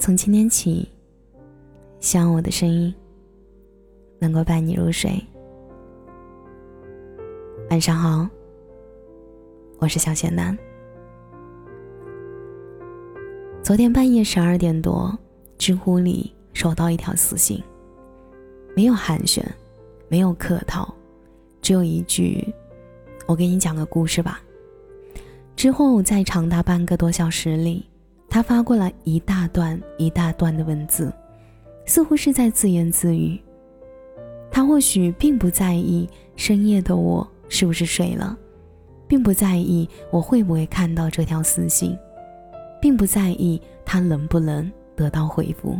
从今天起，希望我的声音能够伴你入睡。晚上好，我是小贤男。昨天半夜十二点多，知乎里收到一条私信，没有寒暄，没有客套，只有一句：“我给你讲个故事吧。”之后，在长达半个多小时里，他发过来一大段一大段的文字，似乎是在自言自语。他或许并不在意深夜的我是不是睡了，并不在意我会不会看到这条私信。并不在意他能不能得到回复，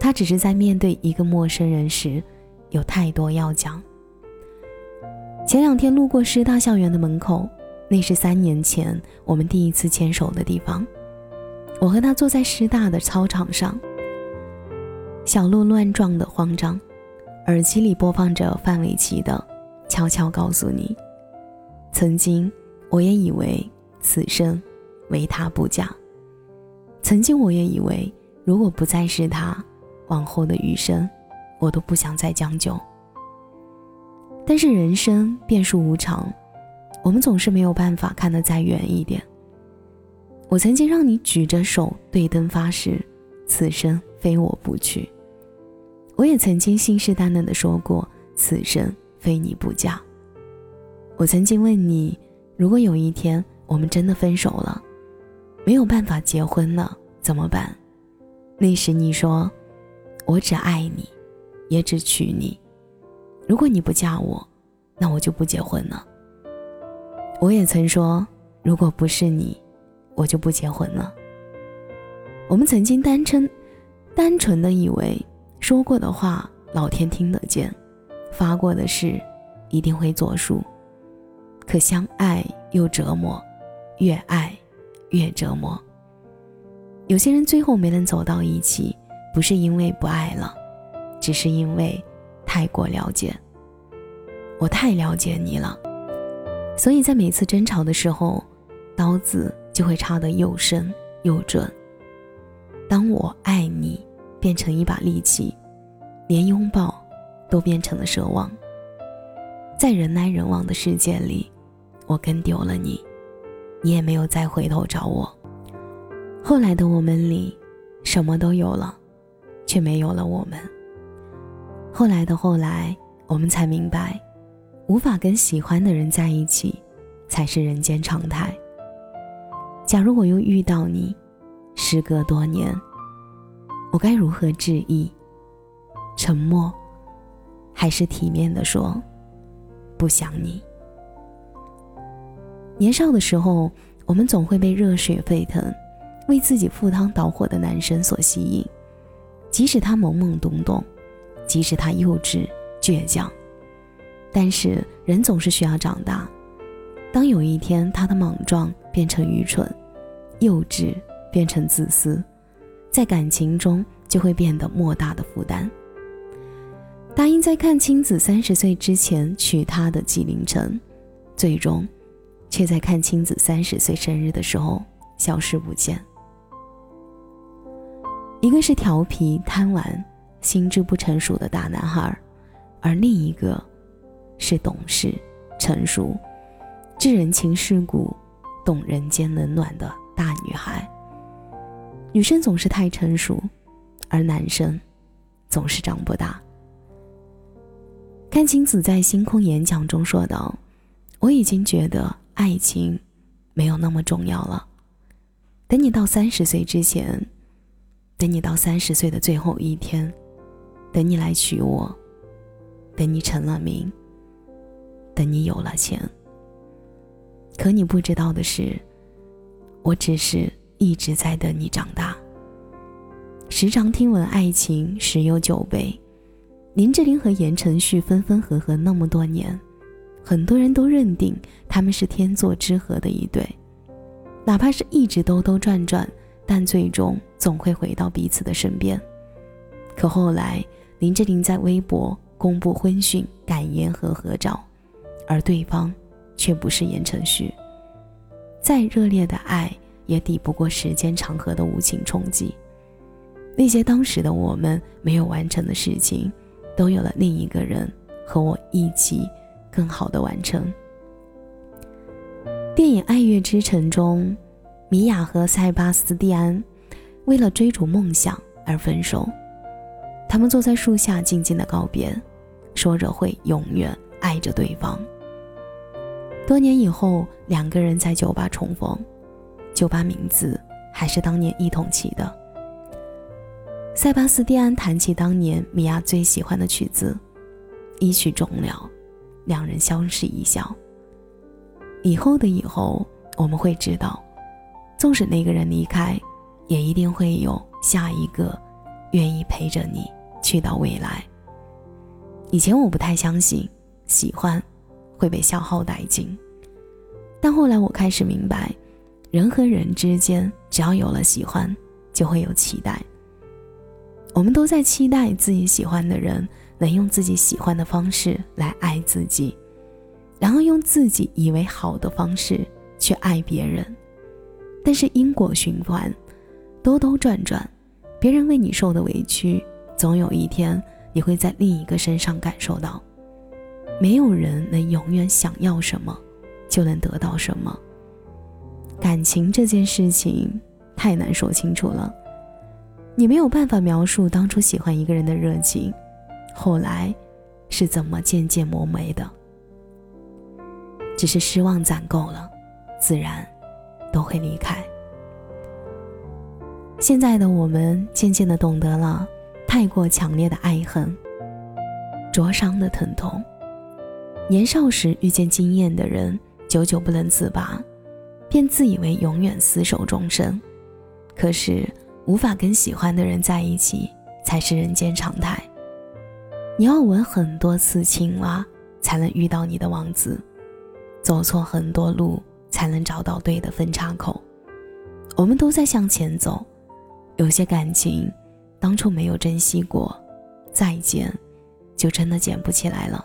他只是在面对一个陌生人时，有太多要讲。前两天路过师大校园的门口，那是三年前我们第一次牵手的地方。我和他坐在师大的操场上，小鹿乱撞的慌张，耳机里播放着范玮琪的《悄悄告诉你》。曾经我也以为此生。唯他不嫁。曾经我也以为，如果不再是他，往后的余生，我都不想再将就。但是人生变数无常，我们总是没有办法看得再远一点。我曾经让你举着手对灯发誓，此生非我不娶。我也曾经信誓旦旦的说过，此生非你不嫁。我曾经问你，如果有一天我们真的分手了。没有办法结婚了，怎么办？那时你说：“我只爱你，也只娶你。如果你不嫁我，那我就不结婚了。”我也曾说：“如果不是你，我就不结婚了。”我们曾经单纯、单纯的以为说过的话老天听得见，发过的誓一定会作数。可相爱又折磨，越爱。越折磨。有些人最后没能走到一起，不是因为不爱了，只是因为太过了解。我太了解你了，所以在每次争吵的时候，刀子就会插得又深又准。当我爱你变成一把利器，连拥抱都变成了奢望。在人来人往的世界里，我跟丢了你。你也没有再回头找我。后来的我们里，什么都有了，却没有了我们。后来的后来，我们才明白，无法跟喜欢的人在一起，才是人间常态。假如我又遇到你，时隔多年，我该如何致意？沉默，还是体面的说，不想你？年少的时候，我们总会被热血沸腾、为自己赴汤蹈火的男生所吸引，即使他懵懵懂懂，即使他幼稚倔强，但是人总是需要长大。当有一天他的莽撞变成愚蠢，幼稚变成自私，在感情中就会变得莫大的负担。答应在看清子三十岁之前娶她的纪凌尘，最终。却在看青子三十岁生日的时候消失不见。一个是调皮贪玩、心智不成熟的大男孩，而另一个是懂事、成熟、知人情世故、懂人间冷暖的大女孩。女生总是太成熟，而男生总是长不大。看青子在星空演讲中说道：“我已经觉得。”爱情没有那么重要了。等你到三十岁之前，等你到三十岁的最后一天，等你来娶我，等你成了名，等你有了钱。可你不知道的是，我只是一直在等你长大。时常听闻爱情十有九悲，林志玲和言承旭分分合合那么多年。很多人都认定他们是天作之合的一对，哪怕是一直兜兜转转，但最终总会回到彼此的身边。可后来，林志玲在微博公布婚讯感言和合照，而对方却不是言承旭。再热烈的爱，也抵不过时间长河的无情冲击。那些当时的我们没有完成的事情，都有了另一个人和我一起更好的完成。电影《爱乐之城》中，米娅和塞巴斯蒂安为了追逐梦想而分手。他们坐在树下静静的告别，说着会永远爱着对方。多年以后，两个人在酒吧重逢，酒吧名字还是当年一同起的。塞巴斯蒂安弹起当年米娅最喜欢的曲子，一曲终了，两人相视一笑。以后的以后，我们会知道，纵使那个人离开，也一定会有下一个，愿意陪着你去到未来。以前我不太相信喜欢会被消耗殆尽，但后来我开始明白，人和人之间只要有了喜欢，就会有期待。我们都在期待自己喜欢的人能用自己喜欢的方式来爱自己，然后用自己以为好的方式去爱别人。但是因果循环，兜兜转转，别人为你受的委屈，总有一天你会在另一个身上感受到。没有人能永远想要什么，就能得到什么。感情这件事情太难说清楚了。你没有办法描述当初喜欢一个人的热情，后来是怎么渐渐磨没的。只是失望攒够了，自然都会离开。现在的我们渐渐的懂得了，太过强烈的爱恨，灼伤的疼痛。年少时遇见惊艳的人，久久不能自拔，便自以为永远厮守终生。可是。无法跟喜欢的人在一起，才是人间常态。你要吻很多次青蛙，才能遇到你的王子；走错很多路，才能找到对的分岔口。我们都在向前走，有些感情，当初没有珍惜过，再见，就真的捡不起来了。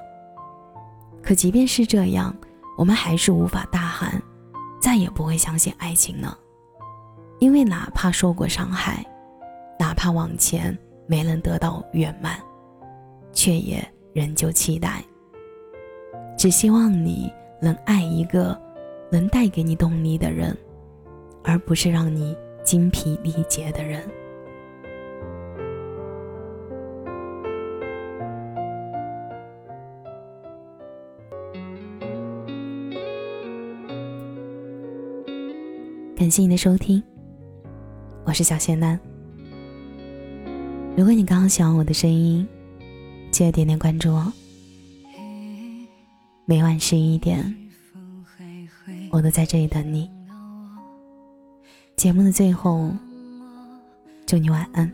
可即便是这样，我们还是无法大喊，再也不会相信爱情呢。因为哪怕受过伤害，哪怕往前没能得到圆满，却也仍旧期待。只希望你能爱一个能带给你动力的人，而不是让你精疲力竭的人。感谢你的收听。我是小仙丹。如果你刚好喜欢我的声音，记得点点关注哦。每晚十一点，我都在这里等你。节目的最后，祝你晚安，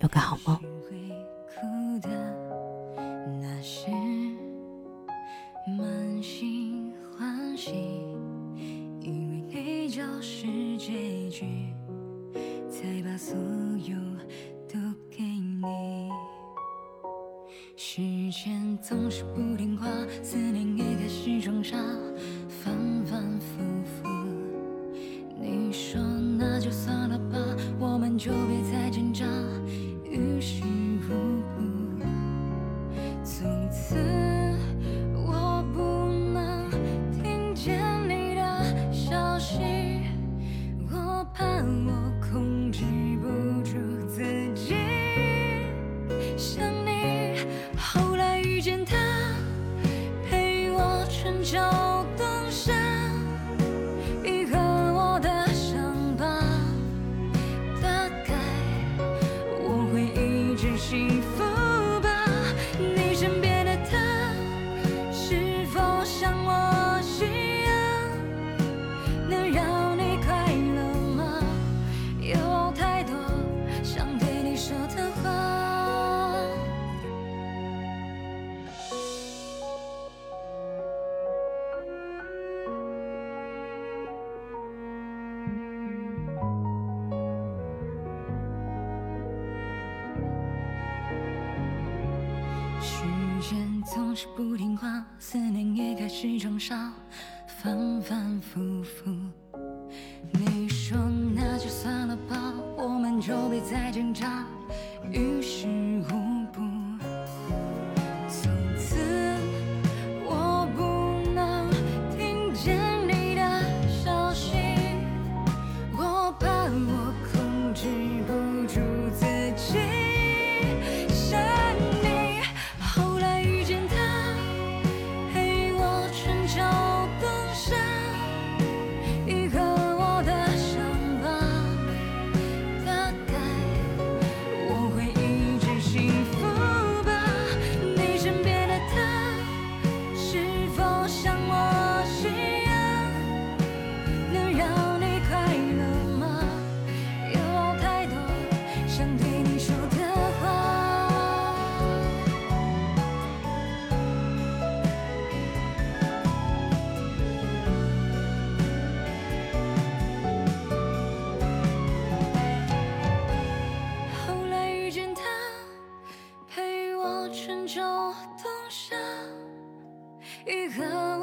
有个好梦。是结局才把所有都给你。时间总是不不听话，思念也开始装傻，反反复复。你说那就算了吧，我们就别。再挣扎，于是以后，